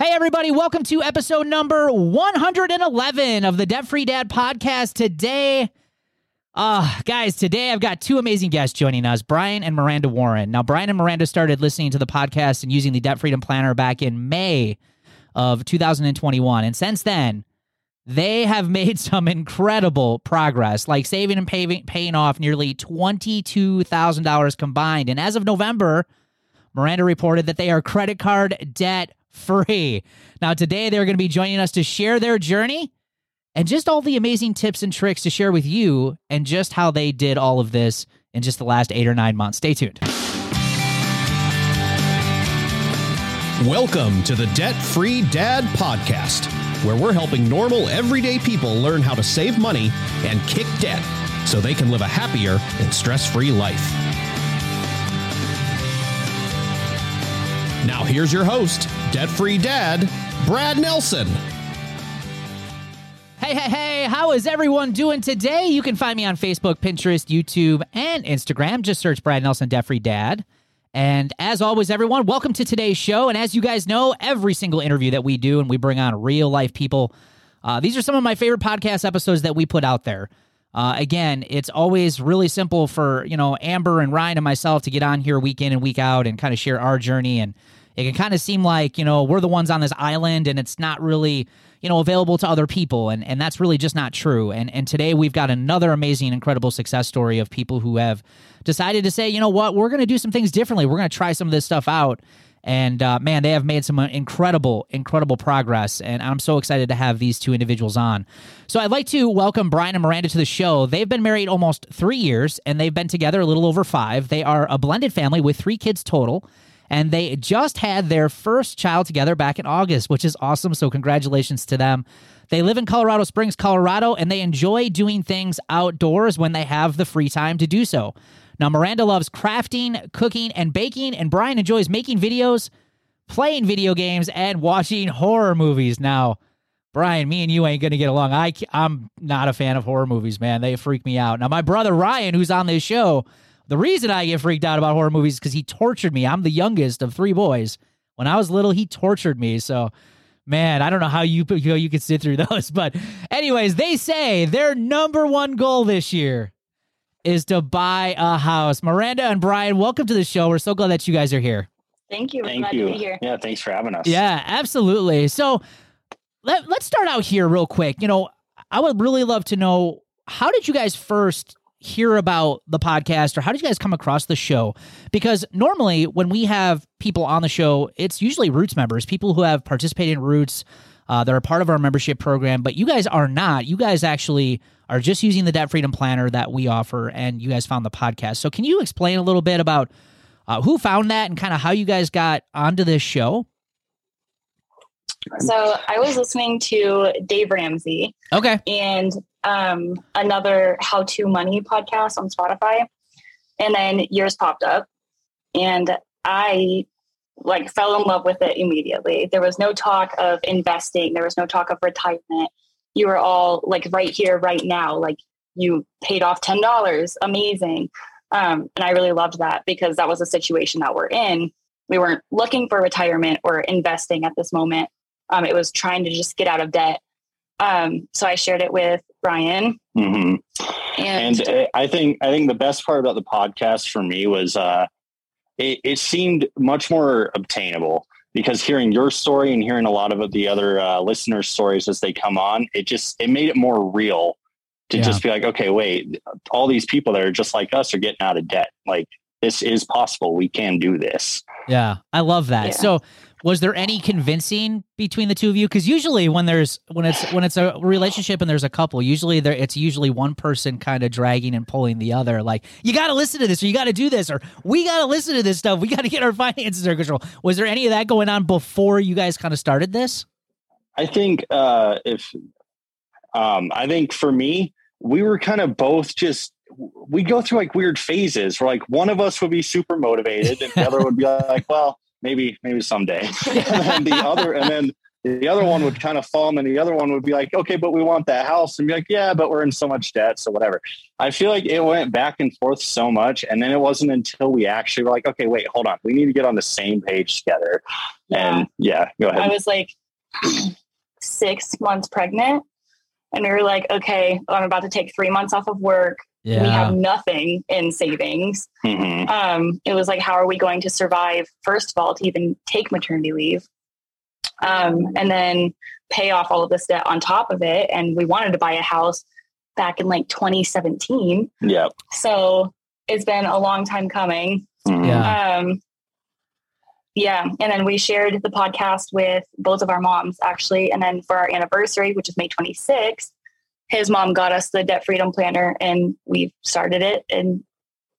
Hey, everybody, welcome to episode number 111 of the Debt Free Dad podcast. Today, uh, guys, today I've got two amazing guests joining us Brian and Miranda Warren. Now, Brian and Miranda started listening to the podcast and using the Debt Freedom Planner back in May of 2021. And since then, they have made some incredible progress, like saving and paying, paying off nearly $22,000 combined. And as of November, Miranda reported that they are credit card debt free. Now, today they're going to be joining us to share their journey and just all the amazing tips and tricks to share with you and just how they did all of this in just the last eight or nine months. Stay tuned. Welcome to the Debt Free Dad Podcast, where we're helping normal, everyday people learn how to save money and kick debt so they can live a happier and stress free life. Now, here's your host, Debt Free Dad, Brad Nelson. Hey, hey, hey, how is everyone doing today? You can find me on Facebook, Pinterest, YouTube, and Instagram. Just search Brad Nelson, Debt Free Dad. And as always, everyone, welcome to today's show. And as you guys know, every single interview that we do and we bring on real life people, uh, these are some of my favorite podcast episodes that we put out there. Uh, again, it's always really simple for you know Amber and Ryan and myself to get on here week in and week out and kind of share our journey. And it can kind of seem like you know we're the ones on this island and it's not really you know available to other people and and that's really just not true. And and today we've got another amazing incredible success story of people who have decided to say you know what? We're going to do some things differently. We're going to try some of this stuff out. And uh, man they have made some incredible incredible progress and i'm so excited to have these two individuals on. So i'd like to welcome brian and miranda to the show. They've been married almost three years and they've been together a little over five. They are a blended family with three kids total and they just had their first child together back in August, which is awesome. So, congratulations to them. They live in Colorado Springs, Colorado, and they enjoy doing things outdoors when they have the free time to do so. Now, Miranda loves crafting, cooking, and baking, and Brian enjoys making videos, playing video games, and watching horror movies. Now, Brian, me and you ain't going to get along. I, I'm not a fan of horror movies, man. They freak me out. Now, my brother Ryan, who's on this show, the reason I get freaked out about horror movies is because he tortured me. I'm the youngest of three boys. When I was little, he tortured me. So, man, I don't know how you you, know, you could sit through those. But, anyways, they say their number one goal this year is to buy a house. Miranda and Brian, welcome to the show. We're so glad that you guys are here. Thank you. Thank you. Yeah, thanks for having us. Yeah, absolutely. So, let, let's start out here real quick. You know, I would really love to know how did you guys first hear about the podcast or how did you guys come across the show? Because normally when we have people on the show, it's usually Roots members, people who have participated in Roots. Uh, that are part of our membership program, but you guys are not. You guys actually are just using the debt freedom planner that we offer, and you guys found the podcast. So, can you explain a little bit about uh, who found that and kind of how you guys got onto this show? So I was listening to Dave Ramsey. Okay. And um, another how to money podcast on Spotify. And then yours popped up. And I like fell in love with it immediately. There was no talk of investing, there was no talk of retirement. You were all like right here, right now. Like you paid off $10. Amazing. Um, and I really loved that because that was a situation that we're in. We weren't looking for retirement or investing at this moment. Um, it was trying to just get out of debt. Um, so I shared it with Brian. Mm-hmm. And, and, uh, I think I think the best part about the podcast for me was uh, it, it, seemed much more obtainable because hearing your story and hearing a lot of the other uh, listeners' stories as they come on, it just it made it more real to yeah. just be like, okay, wait, all these people that are just like us are getting out of debt. Like this is possible. We can do this. Yeah, I love that. Yeah. So was there any convincing between the two of you? Because usually when there's when it's when it's a relationship and there's a couple usually there it's usually one person kind of dragging and pulling the other like you got to listen to this or you got to do this or we got to listen to this stuff. We got to get our finances under control. Was there any of that going on before you guys kind of started this? I think uh if um i think for me we were kind of both just we go through like weird phases where like one of us would be super motivated and the other would be like well maybe maybe someday and then the other and then the other one would kind of fall, and then the other one would be like, okay, but we want that house, and be like, yeah, but we're in so much debt, so whatever. I feel like it went back and forth so much, and then it wasn't until we actually were like, okay, wait, hold on, we need to get on the same page together. Yeah. And yeah, go ahead. I was like six months pregnant, and we were like, okay, I'm about to take three months off of work. We have nothing in savings. Mhm. um, it was like, how are we going to survive, first of all, to even take maternity leave? Um, and then pay off all of this debt on top of it. And we wanted to buy a house back in like 2017. Yep. So it's been a long time coming. Mhm. Yeah. Um, yeah. And then we shared the podcast with both of our moms, actually. And then for our anniversary, which is May 26th, his mom got us the debt freedom planner and we've started it and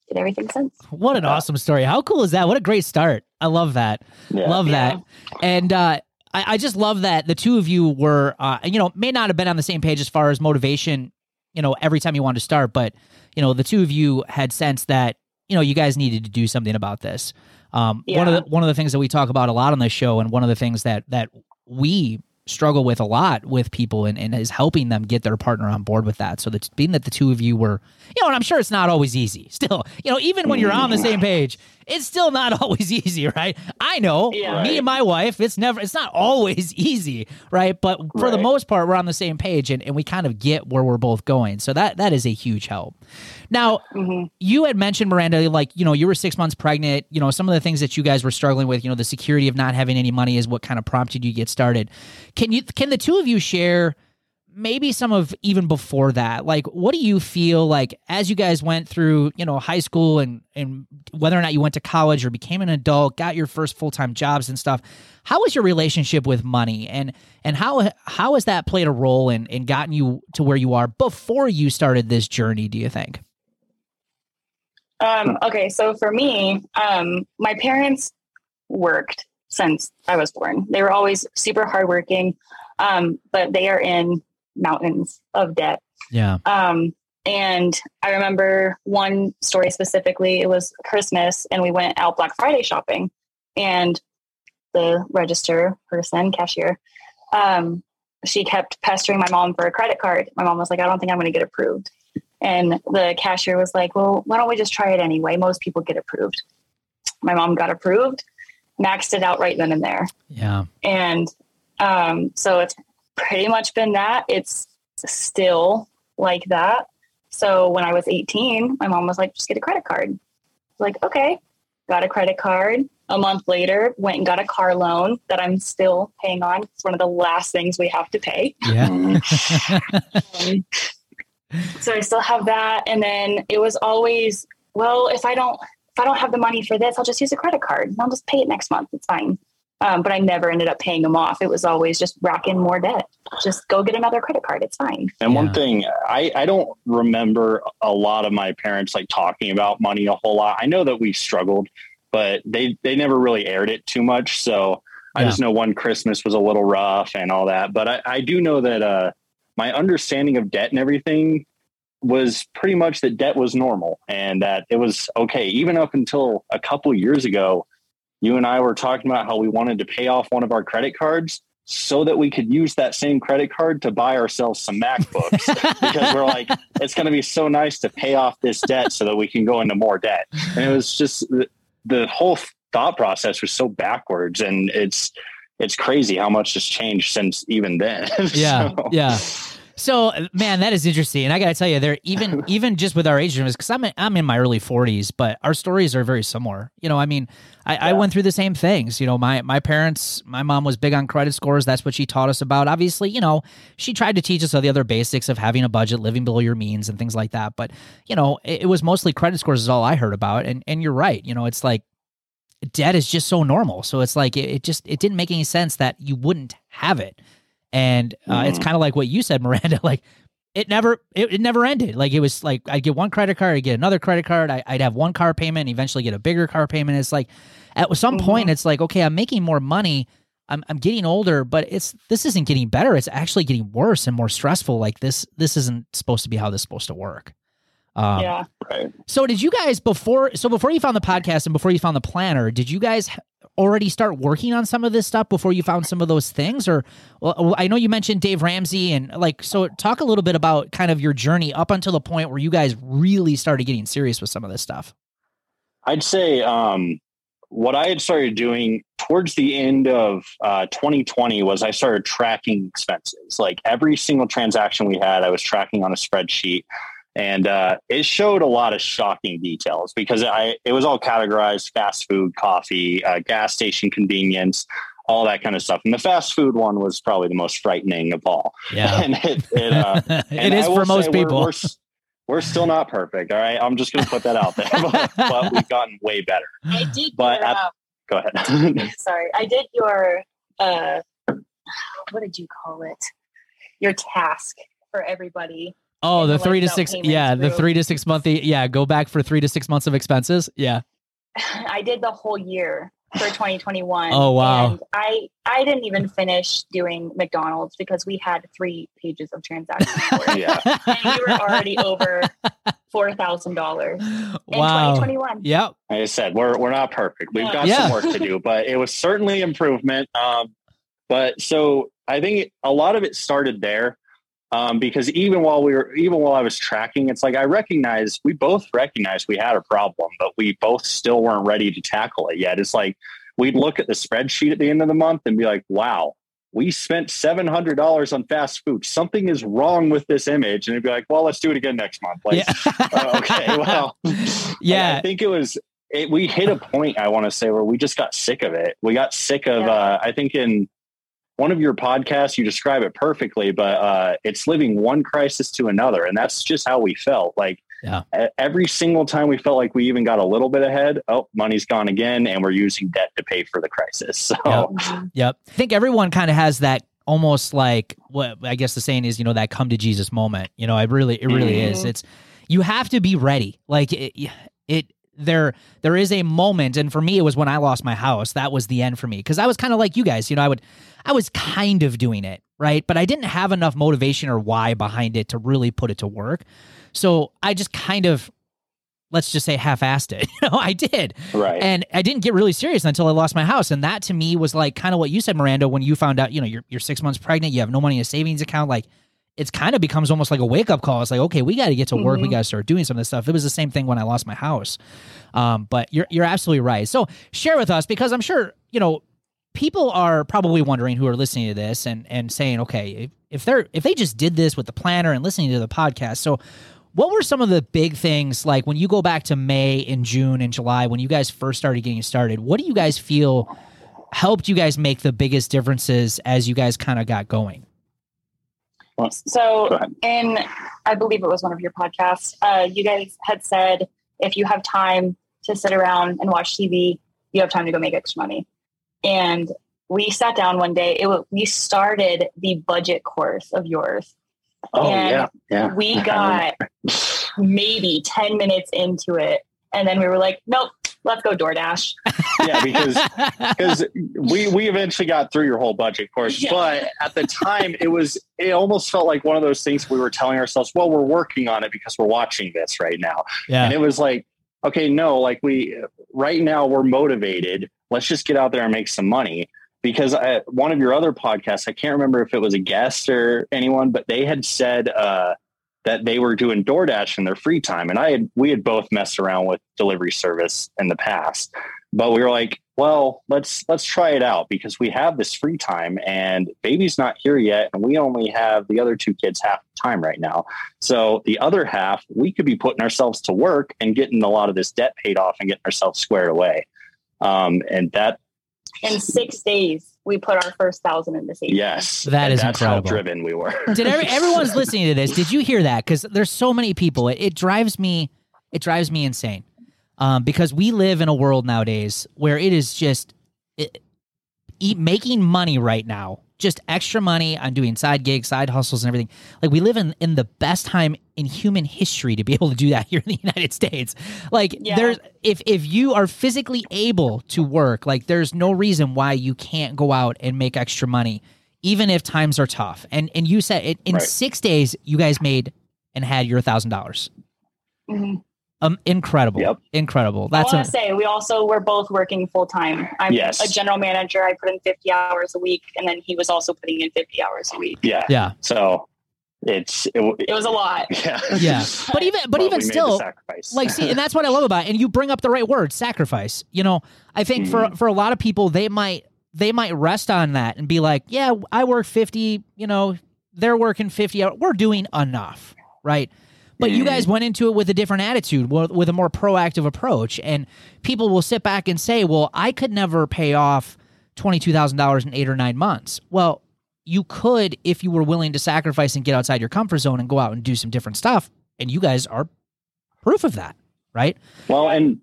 did everything since. What an awesome story. How cool is that? What a great start. I love that. Yeah. Love Yeah. that. And uh, I, I just love that the two of you were, uh, you know, may not have been on the same page as far as motivation, you know, every time you wanted to start, but, you know, the two of you had sensed that, you know, you guys needed to do something about this. Um, One of the one of the things that we talk about a lot on this show, and one of the things that that we struggle with a lot with people and, and is helping them get their partner on board with that. So being that the two of you were, you know, and I'm sure it's not always easy. Still, you know, even when you're on the same page, it's still not always easy, right? I know Yeah. me and my wife, it's never it's not always easy, right? But for the most part, we're on the same page and, and we kind of get where we're both going. So that that is a huge help. Now, hmm you had mentioned Miranda, like you know, you were six months pregnant. You know, some of the things that you guys were struggling with. You know, the security of not having any money is what kind of prompted you to get started. Can you? Can the two of you share? Maybe some of even before that, like what do you feel like as you guys went through, you know, high school and and whether or not you went to college or became an adult, got your first full time jobs and stuff. How was your relationship with money, and and how how has that played a role in in gotten you to where you are before you started this journey? Do you think? Um, okay, so for me, um, my parents worked since I was born. They were always super hardworking, um, but they are in mountains of debt. Yeah. Um, and I remember one story specifically. It was Christmas, and we went out Black Friday shopping, and the register person, cashier, um, she kept pestering my mom for a credit card. My mom was like, "I don't think I'm going to get approved." And the cashier was like, "Well, why don't we just try it anyway? Most people get approved." My mom got approved, maxed it out right then and there. Yeah. And um, so it's pretty much been that. It's still like that. So when I was 18, my mom was like, just get a credit card. Like, okay, got a credit card. A month later, went and got a car loan that I'm still paying on. It's one of the last things we have to pay. Yeah. Um, so I still have that. And then it was always, well, if I don't, if I don't have the money for this, I'll just use a credit card. and I'll just pay it next month. It's fine. Um, but I never ended up paying them off. It was always just racking more debt. Just go get another credit card. It's fine. And Yeah. one thing, I, I don't remember a lot of my parents like talking about money a whole lot. I know that we struggled, but they, they never really aired it too much. So I just know one Christmas was a little rough and all that. But I, I do know that uh, my understanding of debt and everything was pretty much that debt was normal and that it was okay. Even up until a couple years ago, you and I were talking about how we wanted to pay off one of our credit cards so that we could use that same credit card to buy ourselves some MacBooks because we're like, it's going to be so nice to pay off this debt so that we can go into more debt. And it was just the, the whole thought process was so backwards, and it's it's crazy how much has changed since even then. Yeah. So- Yeah. So man, that is interesting, and I gotta tell you, there even even just with our age difference, because I'm in, I'm in my early 40s, but our stories are very similar. You know, I mean, I, I went through the same things. You know, my my parents, my mom was big on credit scores. That's what she taught us about. Obviously, you know, she tried to teach us all the other basics of having a budget, living below your means, and things like that. But you know, it, it was mostly credit scores is all I heard about. And and you're right. You know, it's like debt is just so normal. So it's like it, it just it didn't make any sense that you wouldn't have it. And uh, it's Mhm. kind of like what you said, Miranda. Like it never it, it never ended. Like it was like I'd get one credit card, I'd get another credit card, I, I'd have one car payment, and eventually get a bigger car payment. It's like at some point, it's like okay, I'm making more money. I'm, I'm getting older, but it's this isn't getting better. It's actually getting worse and more stressful. Like this this isn't supposed to be how this is supposed to work. Um, yeah. Right. so did you guys before? So before you found the podcast and before you found the planner, did you guys already start working on some of this stuff before you found some of those things? Or well, I know you mentioned Dave Ramsey and like, so talk a little bit about kind of your journey up until the point where you guys really started getting serious with some of this stuff. I'd say um, what I had started doing towards the end of uh, 2020 was I started tracking expenses. Like every single transaction we had, I was tracking on a spreadsheet. And uh, it showed a lot of shocking details because I it was all categorized fast food, coffee, uh, gas station convenience, all that kind of stuff. And the fast food one was probably the most frightening of all. Yeah, and it, it, uh, it is for most people. We're, we're, we're, still not perfect. All right, I'm just going to put that out there, but, but, we've gotten way better. I did. But your, at, uh, go ahead. sorry, I did your. Uh, what did you call it? Your task for everybody Oh, the three to six, yeah, through. the three to six month, yeah, go back for three to six months of expenses. Yeah, I did the whole year for 2021. oh wow! And I I didn't even finish doing McDonald's because we had three pages of transactions. yeah, and we were already over four thousand dollars in wow. 2021. Yep. Like I said, we're we're not perfect. We've yeah. got yeah. some work to do, but it was certainly improvement. Um, but so I think a lot of it started there um, because even while we were even while I was tracking, it's like I recognize we both recognized we had a problem, but we both still weren't ready to tackle it yet. It's like we'd look at the spreadsheet at the end of the month and be like, "Wow, we spent seven hundred dollars on fast food. Something is wrong with this image." And it'd be like, "Well, let's do it again next month." Like, yeah. uh, okay, well, yeah, I think it was. It, we hit a point I want to say where we just got sick of it. We got sick of. Yeah. Uh, I think in one of your podcasts, you describe it perfectly, but uh, it's living one crisis to another. And that's just how we felt. Like yeah. every single time we felt like we even got a little bit ahead, oh, money's gone again, and we're using debt to pay for the crisis. So, yep. yep. I think everyone kind of has that almost like what I guess the saying is, you know, that come to Jesus moment. You know, it really, it really mm-hmm. is. It's, you have to be ready. Like it, it there there is a moment and for me it was when i lost my house that was the end for me because i was kind of like you guys you know i would i was kind of doing it right? But i didn't have enough motivation or why behind it to really put it to work. So i just kind of let's just say half-assed it you know i did. Right. And i didn't get really serious until i lost my house and that to me was like kind of what you said miranda when you found out you know you're, you're six months pregnant you have no money in a savings account like it's kind of becomes almost like a wake up call. It's like, okay, we got to get to work. Mm-hmm. We got to start doing some of this stuff. It was the same thing when I lost my house. Um, but you're you're absolutely right. So share with us because I'm sure you know people are probably wondering who are listening to this and and saying, okay, if, if they're if they just did this with the planner and listening to the podcast, so what were some of the big things like when you go back to May and June and July when you guys first started getting started? What do you guys feel helped you guys make the biggest differences as you guys kind of got going? So, in I believe it was one of your podcasts, uh, you guys had said if you have time to sit around and watch TV, you have time to go make extra money. And we sat down one day. It we started the budget course of yours. Oh and yeah, yeah. We got maybe ten minutes into it, and then we were like, "Nope, let's go DoorDash. yeah, because because we we eventually got through your whole budget of course, yeah. but at the time it was it almost felt like one of those things we were telling ourselves, well, we're working on it because we're watching this right now. Yeah. And it was like, okay, no, like we right now we're motivated. Let's just get out there and make some money. Because I, one of your other podcasts, I can't remember if it was a guest or anyone, but they had said uh, that they were doing DoorDash in their free time. And I had, we had both messed around with delivery service in the past, but we were like, well, let's, let's try it out because we have this free time and baby's not here yet. And we only have the other two kids half the time right now. So the other half, we could be putting ourselves to work and getting a lot of this debt paid off and getting ourselves squared away. Um, and that in six days we put our first thousand in the season. Yes, that is that's incredible. How driven we were. Did every, everyone's listening to this? Did you hear that? Because there's so many people. It, it, drives me. It drives me insane. Um, because we live in a world nowadays where it is just it, making money right now just extra money on doing side gigs, side hustles, and everything. Like we live in in the best time in human history to be able to do that here in the United States. Like yeah. there's if if you are physically able to work, like there's no reason why you can't go out and make extra money, even if times are tough. And and you said it, in right. six days you guys made and had your thousand dollars. Mm-hmm. Um, incredible. Yep. Incredible. That's I That's want to say we also were both working full time. I'm Yes. a general manager. I put in 50 hours a week, and then he was also putting in 50 hours a week. Yeah. yeah. So it's it, It was a lot. yeah. Yeah. But even but we even still, like see and that's what i love about it and you bring up the right word sacrifice you know i think for for a lot of people they might they might rest on that and be like yeah i work 50 you know they're working 50 hours we're doing enough right but you guys went into it with a different attitude with with a more proactive approach and people will sit back and say well i could never pay off $22000 in eight or nine months well you could if you were willing to sacrifice and get outside your comfort zone and go out and do some different stuff and you guys are proof of that, right? Well, and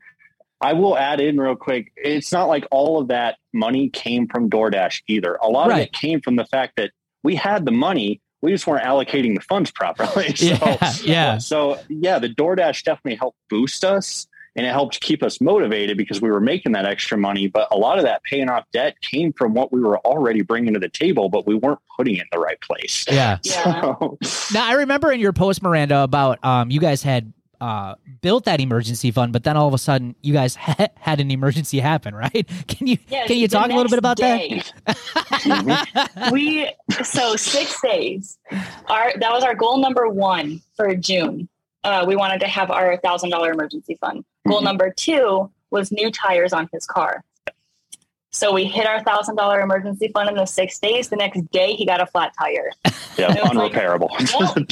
I will add in real quick. It's not like all of that money came from DoorDash either. A lot of it came from the fact that we had the money, we just weren't allocating the funds properly. So, Yeah, yeah. So yeah, the DoorDash definitely helped boost us and it helped keep us motivated because we were making that extra money. But a lot of that paying off debt came from what we were already bringing to the table, but we weren't putting it in the right place. Yeah. Yeah. So, Now I remember in your post, Miranda, about um, you guys had uh, built that emergency fund, but then all of a sudden you guys ha- had an emergency happen, right? Can you Yeah, can you talk a little bit about day, that? we so six days. Our that was our goal number one for June. Uh, we wanted to have our thousand dollar emergency fund. Goal Mhm. number two was new tires on his car. So we hit our thousand dollar emergency fund in the six days. The next day, he got a flat tire. yeah, It was like, unrepairable.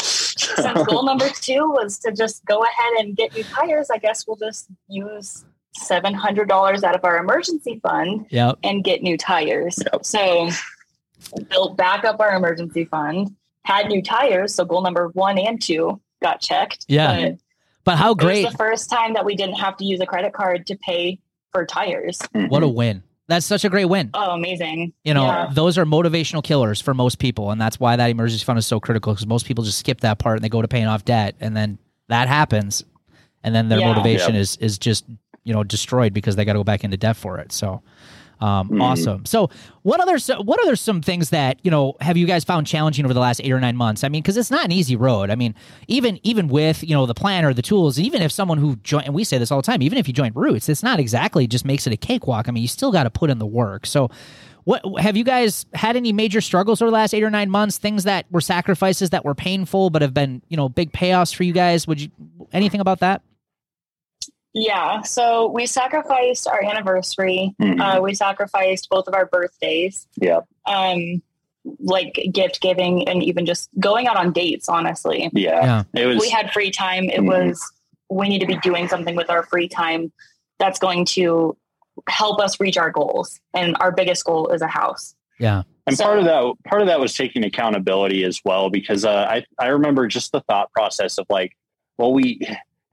Since goal number two was to just go ahead and get new tires, I guess we'll just use seven hundred dollars out of our emergency fund Yep. and get new tires. Yep. So built back up our emergency fund, had new tires. So goal number one and two got checked. Yeah. But But how it great! was the first time that we didn't have to use a credit card to pay for tires. Mm-hmm. What a win! That's such a great win. Oh, amazing. You know, Yeah. those are motivational killers for most people, and that's why that emergency fund is so critical because most people just skip that part and they go to paying off debt, and then that happens, and then their Yeah. motivation Yep. is is just you know destroyed because they got to go back into debt for it. So. Um, Mhm. Awesome. So, what other what other some things that you know have you guys found challenging over the last eight or nine months? I mean, because it's not an easy road. I mean, even even with you know the plan or the tools, even if someone who join and we say this all the time, even if you join Roots, it's not exactly just makes it a cakewalk. I mean, you still got to put in the work. So, what have you guys had any major struggles over the last eight or nine months? Things that were sacrifices that were painful, but have been you know big payoffs for you guys. Would you anything about that? Yeah. So we sacrificed our anniversary. Mhm. Uh, we sacrificed both of our birthdays. yeah, Um, like gift giving and even just going out on dates, honestly. yeah, It was we had free time. It Mhm. was we need to be doing something with our free time that's going to help us reach our goals. And our biggest goal is a house. Yeah. And So- part of that, part of that was taking accountability as well, because uh, I I remember just the thought process of like, well, we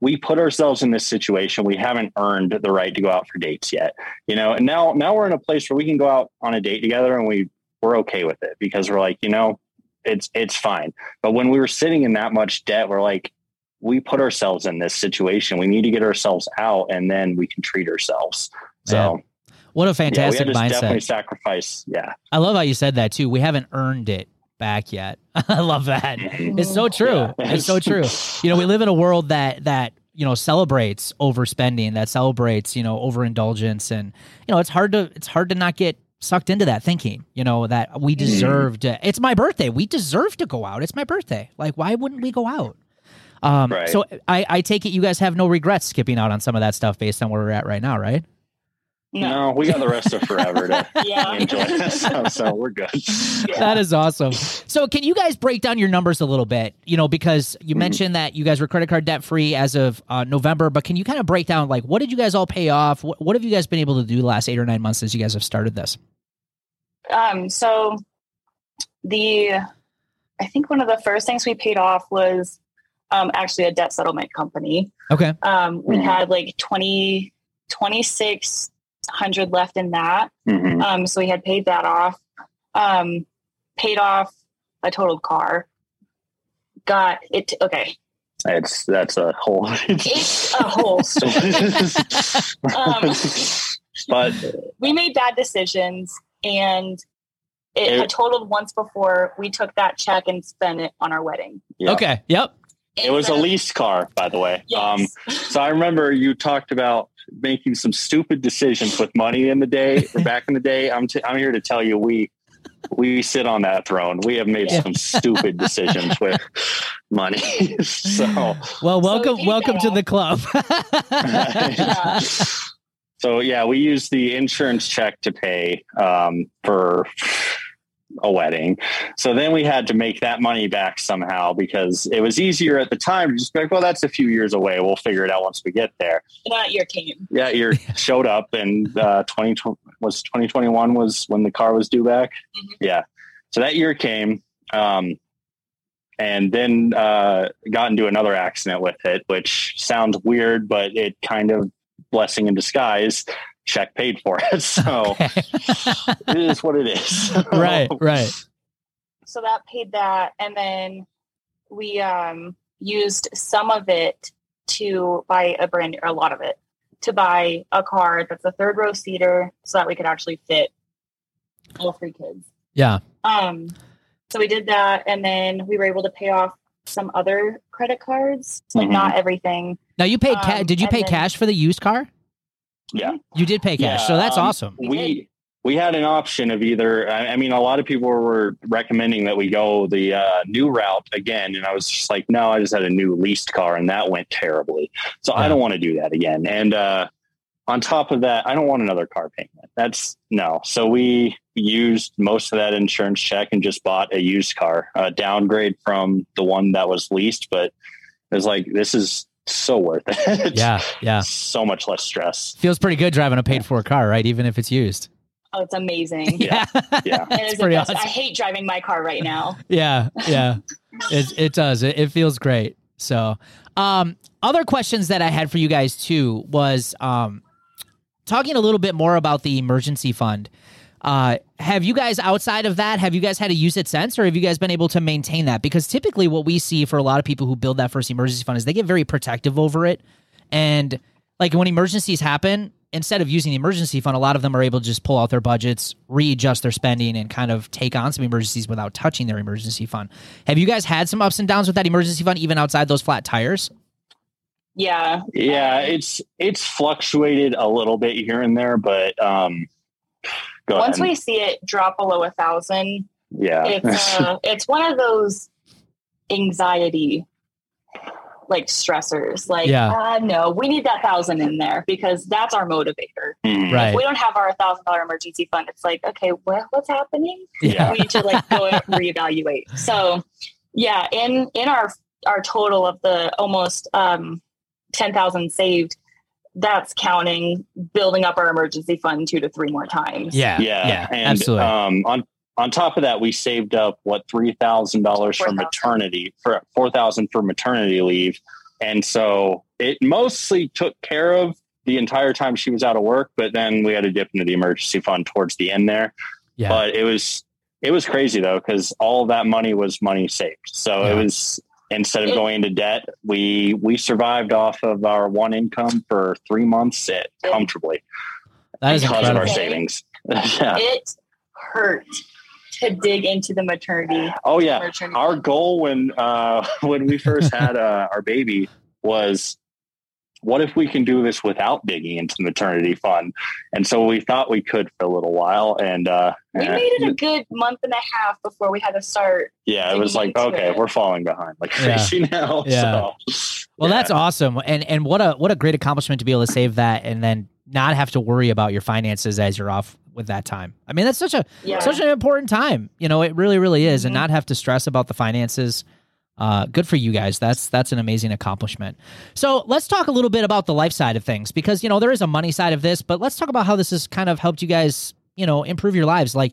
we put ourselves in this situation. We haven't earned the right to go out for dates yet, you know. And now now we're in a place where we can go out on a date together, and we we're okay with it because we're like, you know, it's it's fine. But when we were sitting in that much debt, we're like, we put ourselves in this situation. We need to get ourselves out, and then we can treat ourselves. So. What a Yeah, fantastic to mindset. definitely sacrifice. Yeah, I love how you said that too. We haven't earned it back yet. I love that. It's so true. Yeah. It's so true. You know, we live in a world that that you know celebrates overspending, that celebrates you know overindulgence, and you know it's hard to it's hard to not get sucked into that thinking. You know that we deserve to. It's my birthday. We deserve to go out. It's my birthday. Like why wouldn't we go out? Um, Right. So I, I take it you guys have no regrets skipping out on some of that stuff based on where we're at right now, right? No, we got the rest of forever to Yeah. enjoy this, so, so we're good. Yeah. That is awesome. So, can you guys break down your numbers a little bit? You know, because you mentioned that you guys were credit card debt free as of uh, November, but can you kind of break down like what did you guys all pay off? What, what have you guys been able to do the last eight or nine months since you guys have started this? Um, so the I think one of the first things we paid off was um, actually a debt settlement company. Okay. Um, we Mhm. had like 20, 2600 left in that. Mhm. Um, so we had paid that off. Um, paid off a totaled car. Got it. Okay. It's that's a whole. It's a whole story. Um, but we made bad decisions and it It- had totaled once before we took that check and spent it on our wedding. yeah. Okay. Yep. It was a Instead leased car, by the way. Um, so I remember you talked about making some stupid decisions with money in the day or back in the day. I'm t- I'm here to tell you we we sit on that throne. We have made Yeah. some stupid decisions with money. so Well, welcome, keep welcome to the club. Yeah. so yeah, we use the insurance check to pay um, for a wedding. So then we had to make that money back somehow because it was easier at the time to just be like, well, that's a few years away. We'll figure it out once we get there. That year came. Yeah, year showed up and uh, 2020 was 2021 was when the car was due back. Mhm. Yeah. So that year came. Um, and then uh, got into another accident with it, which sounds weird, but it kind of blessing in disguise. Check paid for it, so it is what it is. right, right. So that paid that. And then we um, used some of it to buy a brand or a lot of it to buy a car that's a third row seater so that we could actually fit all three kids. Yeah. Um, so we did that, and then we were able to pay off some other credit cards, like Mhm. not everything. Now you paid. Ca- Um, did you pay then- cash for the used car? Yeah. You did pay cash, Yeah, so that's um, awesome. We we had an option of either I, I mean a lot of people were recommending that we go the uh, new route again and i was just like no i just had a new leased car and that went terribly so Yeah. i don't want to do that again and uh, on top of that i don't want another car payment that's no so we used most of that insurance check and just bought a used car a downgrade from the one that was leased but it was like this is so worth it Yeah, yeah. so much less stress Feels pretty good driving a paid for car, right? Even if it's used. Oh, it's amazing. Yeah, Yeah. It it's is the pretty best. awesome. I hate driving my car right now. Yeah, yeah. it it does. It, it feels great. So, um, other questions that I had for you guys too was um, talking a little bit more about the emergency fund. Uh, have you guys outside of that? Have you guys had to use it since, or have you guys been able to maintain that? Because typically, what we see for a lot of people who build that first emergency fund is they get very protective over it, and like when emergencies happen, instead of using the emergency fund, a lot of them are able to just pull out their budgets, readjust their spending, and kind of take on some emergencies without touching their emergency fund. Have you guys had some ups and downs with that emergency fund, even outside those flat tires? Yeah. Yeah, it's it's fluctuated a little bit here and there, but um, go Once ahead. we see it drop below a thousand, yeah, it's uh, it's one of those anxiety like stressors. Like, Yeah. uh, no, we need that thousand in there because that's our motivator. Mhm. Right. If we don't have our thousand dollar emergency fund, it's like, okay, what, what's happening? Yeah. we need to like go and reevaluate. So yeah, in in our our total of the almost um ten thousand saved, that's counting building up our emergency fund two to three more times. Yeah, yeah, yeah, and absolutely. um, on on top of that, we saved up what three thousand dollars for $4,000. maternity for four thousand for maternity leave, and so it mostly took care of the entire time she was out of work. But then we had to dip into the emergency fund towards the end there. yeah, But it was it was crazy though because all that money was money saved. So Yeah. it was instead of It- going into debt, we we survived off of our one income for three months it, comfortably that is because of our savings. yeah. It hurt to dig into the maternity. Oh yeah. maternity Our goal when uh, when we first had uh, our baby was, what if we can do this without digging into the maternity fund? And so we thought we could for a little while, and uh, we eh, made it a good month and a half before we had to start. yeah, it was like okay, it. we're falling behind like Yeah. crazy now. Yeah. So, Well, yeah. that's awesome, and and what a what a great accomplishment to be able to save that and then not have to worry about your finances as you're off with that time. I mean, that's such a Yeah. such an important time. You know, it really really is, and Mhm. not have to stress about the finances. Uh, good for you guys. That's that's an amazing accomplishment. So let's talk a little bit about the life side of things because you know there is a money side of this, but let's talk about how this has kind of helped you guys, you know, improve your lives. Like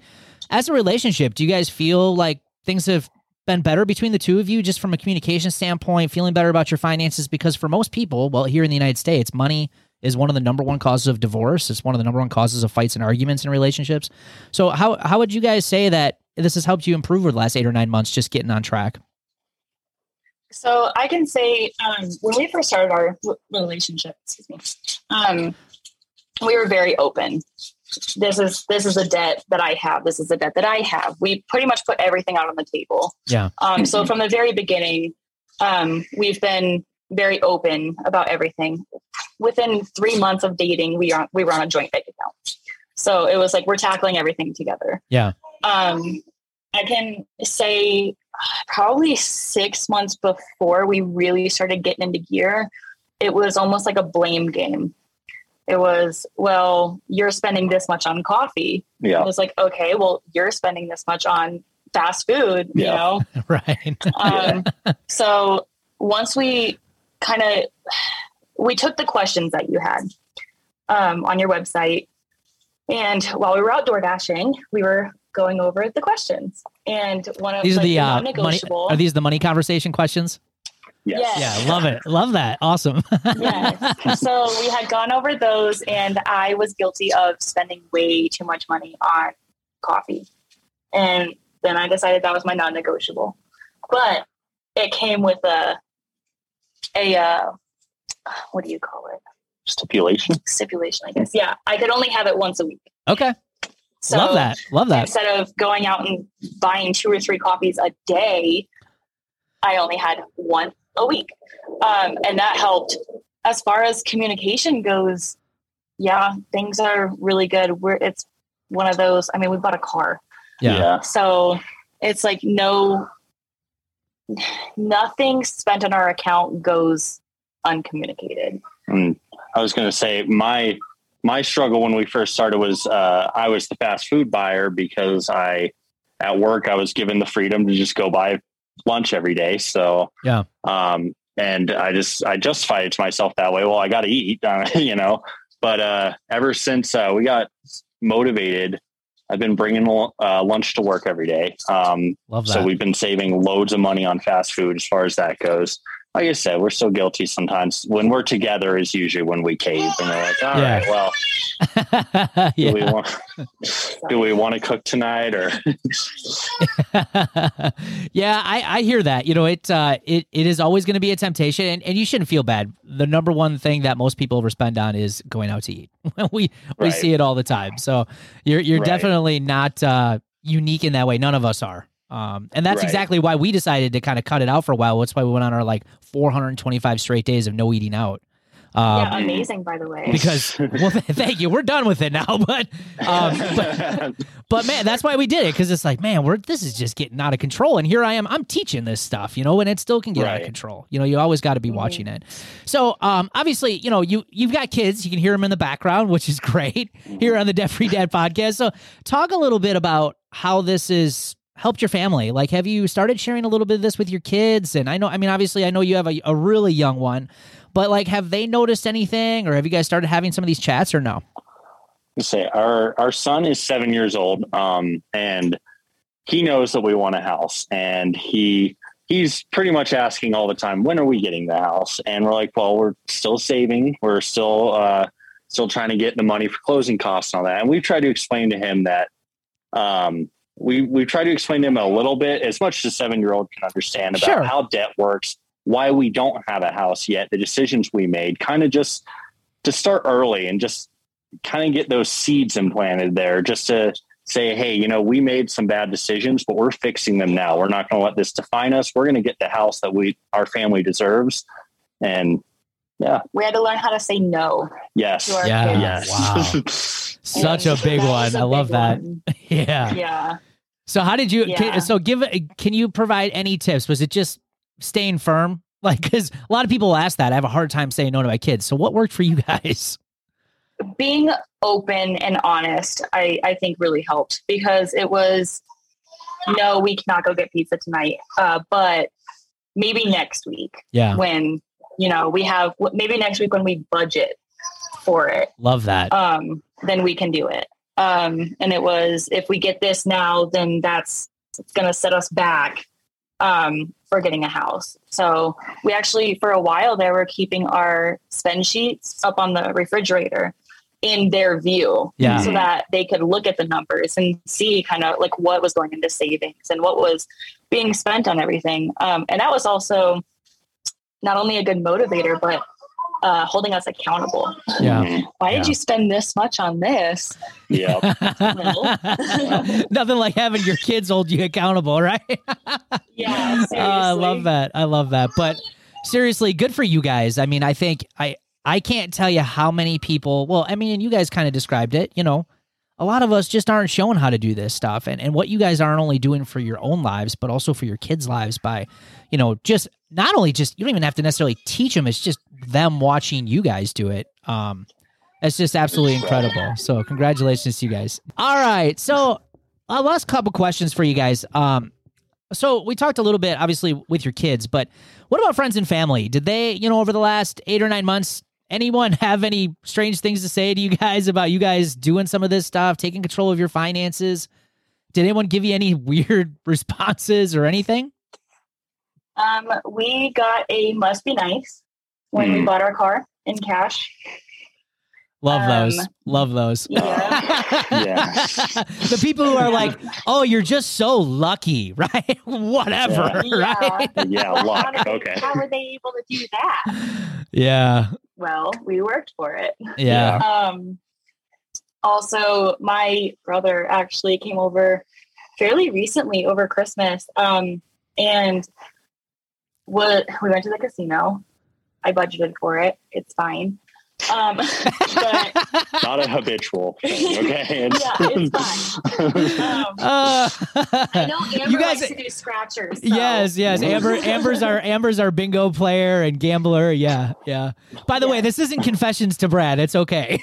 as a relationship, do you guys feel like things have been better between the two of you just from a communication standpoint, feeling better about your finances? Because for most people, well, here in the United States, money is one of the number one causes of divorce. It's one of the number one causes of fights and arguments in relationships. So how how would you guys say that this has helped you improve over the last eight or nine months, just getting on track? So I can say um, when we first started our relationship, excuse me, um, we were very open. This is this is a debt that I have. This is a debt that I have. We pretty much put everything out on the table. Yeah. Um, so from the very beginning, um, we've been very open about everything. Within three months of dating, we are we were on a joint bank account. So it was like we're tackling everything together. Yeah. Um, I can say probably six months before we really started getting into gear, it was almost like a blame game. It was, well, you're spending this much on coffee. Yeah. It was like, okay, well, you're spending this much on fast food, you Yeah. know? right. Um, so once we kind of we took the questions that you had um, on your website, and while we were out DoorDashing, we were going over the questions. And one of These are like, the uh, money. Are these the money conversation questions? Yes. Yes. Yeah, love it. Love that. Awesome. yes. So we had gone over those, and I was guilty of spending way too much money on coffee. And then I decided that was my non-negotiable. But it came with a a uh, what do you call it? Stipulation. Stipulation, I guess. Yeah, I could only have it once a week. okay. So love that. Love that. instead of going out and buying two or three coffees a day, I only had one a week. Um, and that helped. As far as communication goes, yeah, things are really good. We're, it's one of those, I mean, we bought a car. Yeah. So it's like no, nothing spent on our account goes uncommunicated. And I was going to say my my struggle when we first started was uh, I was the fast food buyer because I at work I was given the freedom to just go buy lunch every day. So Yeah. um, and I just I justified it to myself that way. Well, I got to eat, uh, you know. But uh, ever since uh, we got motivated, I've been bringing uh, lunch to work every day. Um, Love that. so we've been saving loads of money on fast food as far as that goes. Like I said, we're so guilty sometimes. When we're together is usually when we cave and we're like, all Yeah. right, well, do we want do we want to cook tonight or yeah, I, I hear that. You know, it uh, it it is always going to be a temptation, and, and you shouldn't feel bad. The number one thing that most people overspend on is going out to eat. we we Right. see it all the time. So you're you're Right. definitely not uh, unique in that way. None of us are. Um, and that's Right. exactly why we decided to kind of cut it out for a while. That's why we went on our like 425 straight days of no eating out. Um, yeah, amazing, by the way. because well, thank you. We're done with it now, but um, but but man, that's why we did it because it's like, man, we're this is just getting out of control, and here I am, I'm teaching this stuff, you know, and it still can get out of control. You know, you always got to be Mhm. watching it. So, um, obviously, you know, you you've got kids, you can hear them in the background, which is great here on the Debt Free Dad podcast. So, talk a little bit about how this is helped your family. Like, have you started sharing a little bit of this with your kids? And I know, I mean, obviously, I know you have a, a really young one, but like, have they noticed anything, or have you guys started having some of these chats, or no? say our our son is seven years old um and he knows that we want a house and he he's pretty much asking all the time when are we getting the house and we're like well we're still saving we're still uh still trying to get the money for closing costs and all that and we've tried to explain to him that um we we try to explain to him a little bit as much as a seven year old can understand about Sure. how debt works why we don't have a house yet the decisions we made kind of just to start early and just kind of get those seeds implanted there just to say, hey, you know, we made some bad decisions, but we're fixing them now. We're not going to let this define us. We're going to get the house that we our family deserves. And yeah, we had to learn how to say no. yes, To our Yeah. kids. Wow. Such a big one. was a I love that. one. Yeah. Yeah. So how did you? Yeah. Can, so give. Can you provide any tips? Was it just staying firm? Like, because a lot of people ask that. I have a hard time saying no to my kids. So what worked for you guys? being open and honest, I, I think really helped because it was no, we cannot go get pizza tonight, uh, but maybe next week Yeah, when you know we have maybe next week when we budget for it, love that. um, then we can do it. Um, and it was if we get this now, then that's going to set us back um, for getting a house. So we actually, for a while there, were keeping our spend sheets up on the refrigerator in their view Yeah. so that they could look at the numbers and see kind of like what was going into savings and what was being spent on everything. Um, and that was also not only a good motivator, but uh, holding us accountable. Yeah. Why Yeah. did you spend this much on this? yeah. Nothing like having your kids hold you accountable, right? Yeah, Oh, I love that. I love that. But seriously, good for you guys. I mean, I think I I can't tell you how many people. Well, I mean, and you guys kind of described it. You know, a lot of us just aren't shown how to do this stuff, and and what you guys aren't only doing for your own lives, but also for your kids' lives by, you know, just not only just you don't even have to necessarily teach them. It's just them watching you guys do it. Um, it's just absolutely incredible. So congratulations to you guys. All right, so a last couple questions for you guys. Um, so we talked a little bit, obviously, with your kids, but what about friends and family? Did they, you know, over the last eight or nine months, anyone have any strange things to say to you guys about you guys doing some of this stuff, taking control of your finances? Did anyone give you any weird responses or anything? Um, we got a must be nice when we Hmm. bought our car in cash. Love those. Um, Love those. yeah. Yeah. the people who are like, oh, you're just so lucky, right? Whatever, Yeah. right? Yeah, How luck. Okay. How were they able to do that? Yeah. Well, we worked for it. Yeah. Um, also, my brother actually came over fairly recently over Christmas, um, and what we went to the casino. I budgeted for it. It's fine. Um, but Not a habitual thing, okay? It's- Yeah, it's um, Uh, I know Amber you guys, likes to do scratchers. so- Yes, yes. Amber, Amber's our Amber's our bingo player and gambler. Yeah, yeah. By the way, this isn't confessions to Brad. It's okay.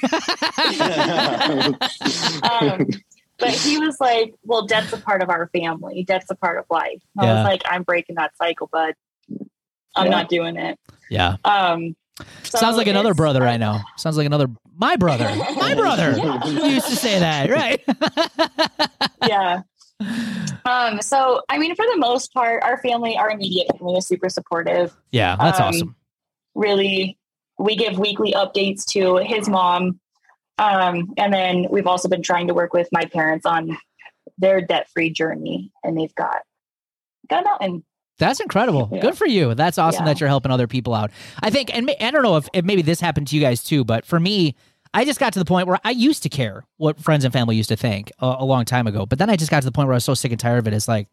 um, but he was like, "Well, debt's a part of our family. Debt's a part of life." I Yeah. was like, "I'm breaking that cycle, bud. I'm Yeah. not doing it." yeah. Um, so Sounds like another brother I know. Sounds like another my brother. My brother Yeah. used to say that, right? yeah. Um, so I mean, for the most part, our family, our immediate family, is super supportive. yeah, that's Um, awesome. Really, we give weekly updates to his mom, um, and then we've also been trying to work with my parents on their debt-free journey, and they've got got a mountain. That's incredible. Yeah. Good for you. That's awesome Yeah. that you're helping other people out. I think, and I don't know if, if maybe this happened to you guys too, but for me, I just got to the point where I used to care what friends and family used to think a, a long time ago. But then I just got to the point where I was so sick and tired of it. It's like,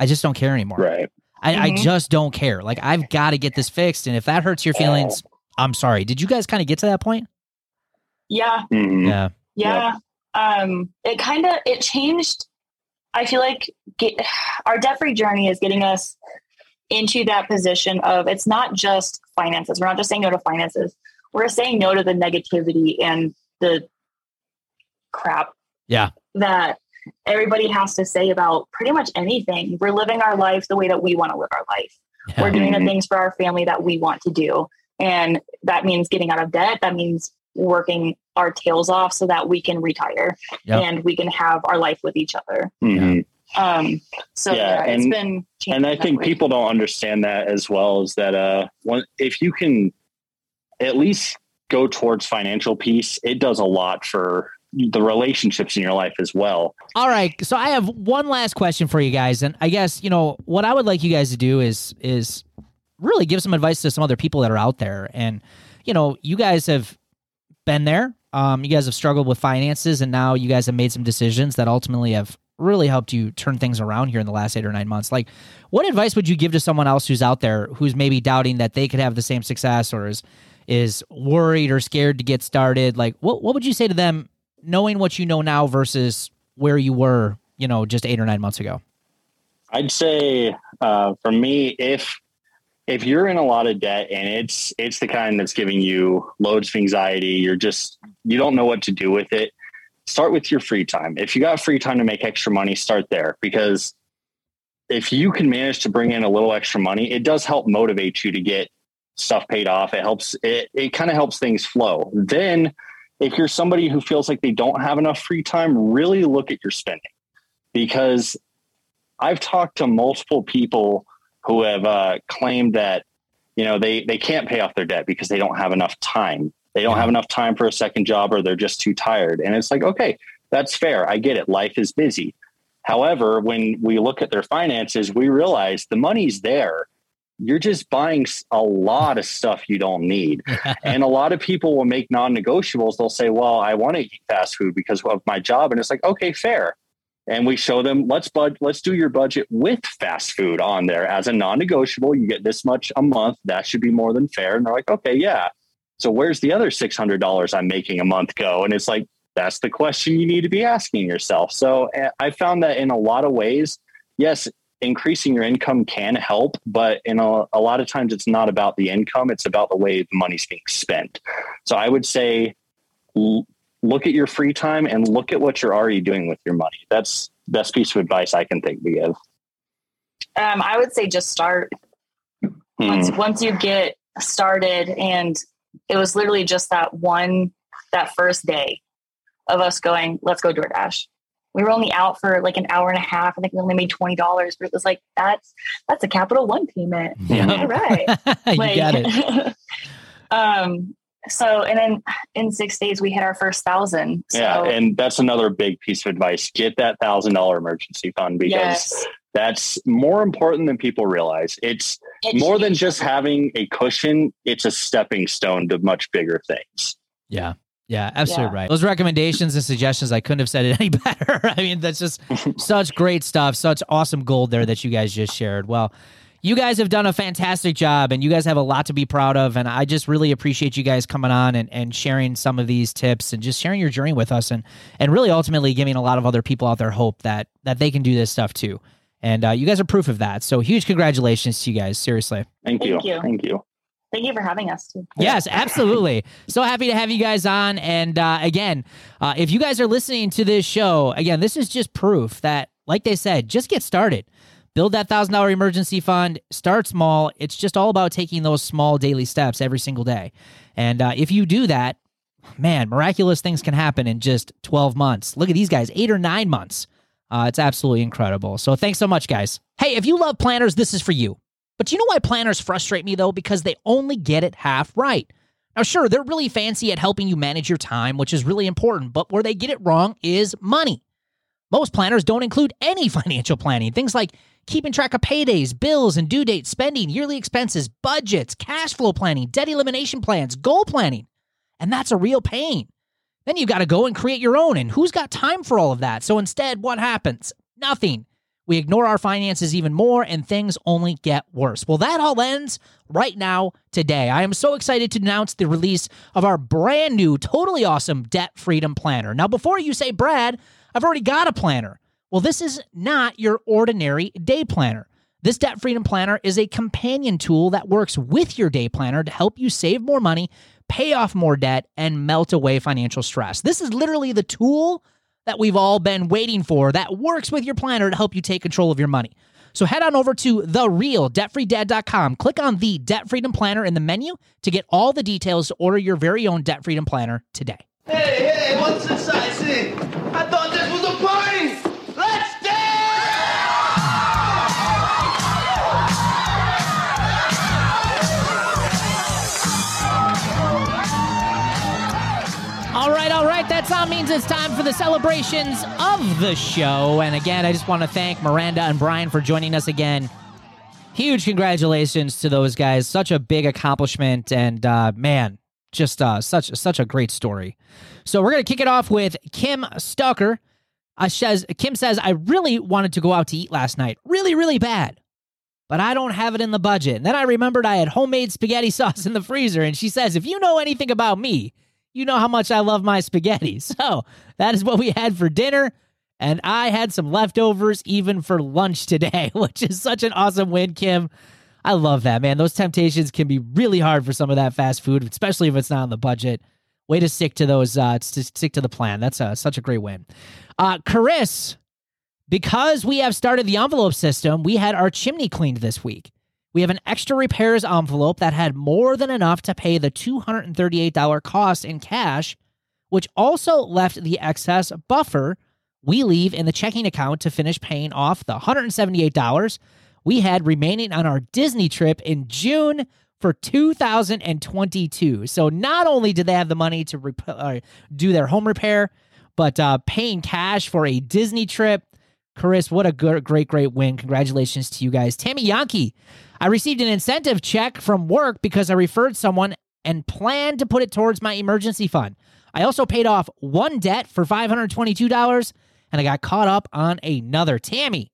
I just don't care anymore. right. I, I Mhm. just don't care. Like, I've got to get this fixed. And if that hurts your feelings, I'm sorry. Did you guys kind of get to that point? Yeah, Mhm. Yeah. yeah. Um, it kind of it changed. I feel like get, our debt-free journey is getting us into that position of it's not just finances. We're not just saying no to finances. We're saying no to the negativity and the crap. Yeah. That everybody has to say about pretty much anything. We're living our life the way that we want to live our life. Yeah. We're doing the things for our family that we want to do. And that means getting out of debt. That means working our tails off so that we can retire Yep. and we can have our life with each other. Mhm. Um, so Yeah, yeah, it's and- been and I think way. people don't understand that as well is that uh one, if you can at least go towards financial peace, it does a lot for the relationships in your life as well. All right. So I have one last question for you guys, and I guess you know what I would like you guys to do is is really give some advice to some other people that are out there, and you know you guys have been there. Um, you guys have struggled with finances, and now you guys have made some decisions that ultimately have really helped you turn things around here in the last eight or nine months. Like, what advice would you give to someone else who's out there who's maybe doubting that they could have the same success or is is worried or scared to get started? Like, what what would you say to them, knowing what you know now versus where you were, you know, just eight or nine months ago? I'd say uh, for me, if if you're in a lot of debt and it's it's the kind that's giving you loads of anxiety, you're just you don't know what to do with it. Start with your free time. If you got free time to make extra money, start there because if you can manage to bring in a little extra money, it does help motivate you to get stuff paid off. It helps it it kind of helps things flow. Then if you're somebody who feels like they don't have enough free time, really look at your spending because I've talked to multiple people who have uh, claimed that you know they they can't pay off their debt because they don't have enough time. They don't have enough time for a second job, or they're just too tired. And it's like, okay, that's fair. I get it. Life is busy. However, when we look at their finances, we realize the money's there. You're just buying a lot of stuff you don't need. and a lot of people will make non negotiables. They'll say, Well, I want to eat fast food because of my job. And it's like, okay, fair. And we show them let's bud let's do your budget with fast food on there as a non-negotiable. You get this much a month. That should be more than fair. And they're like okay yeah. So where's the other $600 i'm making a month go? And it's like that's the question you need to be asking yourself. So eh, i found that in a lot of ways yes increasing your income can help but in a, a lot of times it's not about the income it's about the way the money's being spent. So i would say look at your free time and look at what you're already doing with your money. That's best piece of advice I can think to give. Um, I would say just start. Hmm. Once once you get started, and it was literally just that one that first day of us going, let's go DoorDash. We were only out for like an hour and a half. I think we only made twenty dollars, but it was like that's that's a Capital One payment. Yeah. All right, you like, got it. um, so and then in six days we hit our first thousand so. yeah and that's another big piece of advice get that thousand dollar emergency fund because yes. that's more important than people realize it's, it's more than just having a cushion it's a stepping stone to much bigger things yeah yeah, absolutely yeah. right. Those recommendations and suggestions, I couldn't have said it any better. I mean, that's just such great stuff, such awesome gold there that you guys just shared. Well, you guys have done a fantastic job and you guys have a lot to be proud of. And I just really appreciate you guys coming on and, and sharing some of these tips and just sharing your journey with us and, and really ultimately giving a lot of other people out there hope that, that they can do this stuff too. And uh, you guys are proof of that. So huge congratulations to you guys. Seriously. Thank you. Thank you. Thank you. Thank you for having us. Too. Yes, absolutely. so happy to have you guys on. And uh, again, uh, if you guys are listening to this show, again, this is just proof that, like they said, just get started build that thousand dollar emergency fund start small. It's just all about taking those small daily steps every single day. And uh, if you do that man miraculous things can happen in just 12 months. Look at these guys eight or nine months. Uh, it's absolutely incredible. So thanks so much guys. Hey if you love planners this is for you. But you know why planners frustrate me though? Because they only get it half right. Now sure they're really fancy at helping you manage your time which is really important but where they get it wrong is money most planners don't include any financial planning. Things like keeping track of paydays, bills and due dates, spending, yearly expenses, budgets, cash flow planning, debt elimination plans, goal planning. And that's a real pain. Then you got to go and create your own. And who's got time for all of that? So instead, what happens? Nothing. We ignore our finances even more and things only get worse. Well, that all ends right now, today. I am so excited to announce the release of our brand new, totally awesome Debt Freedom Planner. Now, before you say, Brad, I've already got a planner. Well, this is not your ordinary day planner. This Debt Freedom Planner is a companion tool that works with your day planner to help you save more money, pay off more debt, and melt away financial stress. This is literally the tool that we've all been waiting for that works with your planner to help you take control of your money. So head on over to therealdebtfreedad.com. Click on the Debt Freedom Planner in the menu to get all the details to order your very own Debt Freedom Planner today. Hey, hey, what's this I see? I thought this was a party! Let's. All right, all right. That sound means it's time for the celebrations of the show. And again, I just want to thank Miranda and Brian for joining us again. Huge congratulations to those guys. Such a big accomplishment. And uh, man, just uh, such such a great story. So we're gonna kick it off with Kim Stalker. Uh, says, Kim says, I really wanted to go out to eat last night, really, really bad, but I don't have it in the budget. And then I remembered I had homemade spaghetti sauce in the freezer, and she says, if you know anything about me, you know how much I love my spaghetti. So that is what we had for dinner. And I had some leftovers even for lunch today, which is such an awesome win, Kim. I love that, man. Those temptations can be really hard for some of that fast food, especially if it's not on the budget. Way to stick to those, uh, to stick to the plan. That's uh, such a great win. Uh, Chris, because we have started the envelope system, we had our chimney cleaned this week. We have an extra repairs envelope that had more than enough to pay the $238 cost in cash, which also left the excess buffer we leave in the checking account to finish paying off the $178 we had remaining on our Disney trip in June for 2022. So not only did they have the money to rep- uh, do their home repair, but uh, paying cash for a Disney trip. Chris, what a good, great, great win. Congratulations to you guys. Tammy Yankee, I received an incentive check from work because I referred someone and planned to put it towards my emergency fund. I also paid off one debt for $522 and I got caught up on another. Tammy,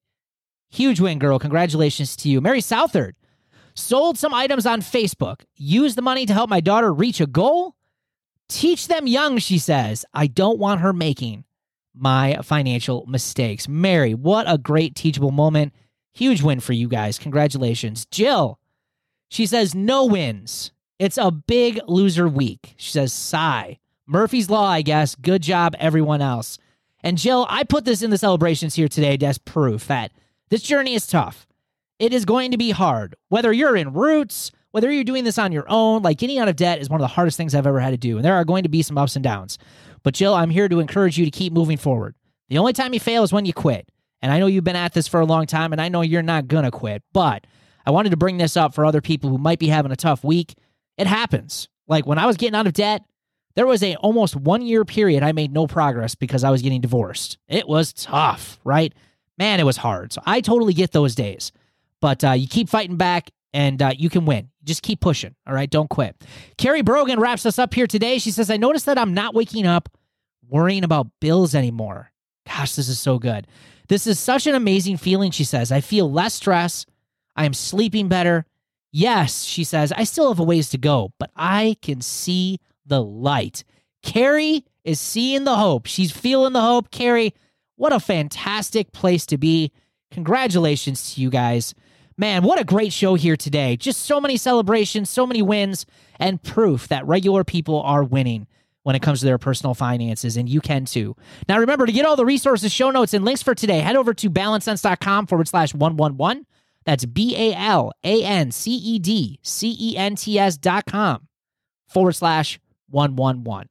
huge win, girl. Congratulations to you. Mary Southard sold some items on Facebook, used the money to help my daughter reach a goal. Teach them young, she says. I don't want her making my financial mistakes. Mary, what a great teachable moment. Huge win for you guys. Congratulations. Jill, she says, no wins. It's a big loser week. She says, sigh. Murphy's Law, I guess. Good job, everyone else. And Jill, I put this in the celebrations here today as proof that this journey is tough. It is going to be hard. Whether you're in roots, whether you're doing this on your own, like getting out of debt is one of the hardest things I've ever had to do. And there are going to be some ups and downs. But Jill, I'm here to encourage you to keep moving forward. The only time you fail is when you quit. And I know you've been at this for a long time, and I know you're not going to quit. But I wanted to bring this up for other people who might be having a tough week. It happens. Like when I was getting out of debt, there was a almost one year period I made no progress because I was getting divorced. It was tough, right? Man, it was hard. So I totally get those days. But uh, you keep fighting back and uh, you can win. Just keep pushing. All right. Don't quit. Carrie Brogan wraps us up here today. She says, I noticed that I'm not waking up worrying about bills anymore. Gosh, this is so good. This is such an amazing feeling, she says. I feel less stress. I am sleeping better. Yes, she says, I still have a ways to go, but I can see the light. Carrie is seeing the hope. She's feeling the hope. Carrie, what a fantastic place to be. Congratulations to you guys. Man, what a great show here today. Just so many celebrations, so many wins, and proof that regular people are winning when it comes to their personal finances, and you can too. Now, remember to get all the resources, show notes, and links for today, head over to balancedcents.com forward slash 111. That's B A L A N C E D C E N T S dot com forward slash 111.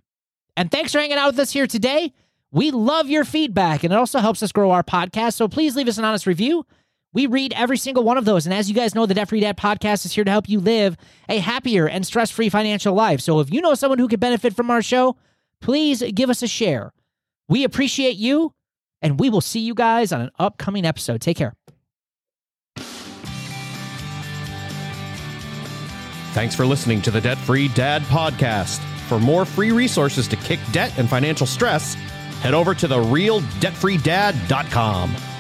And thanks for hanging out with us here today. We love your feedback, and it also helps us grow our podcast. So please leave us an honest review. We read every single one of those. And as you guys know, the Debt Free Dad podcast is here to help you live a happier and stress free financial life. So if you know someone who could benefit from our show, please give us a share. We appreciate you, and we will see you guys on an upcoming episode. Take care. Thanks for listening to the Debt Free Dad podcast. For more free resources to kick debt and financial stress, head over to therealdebtfreedad.com.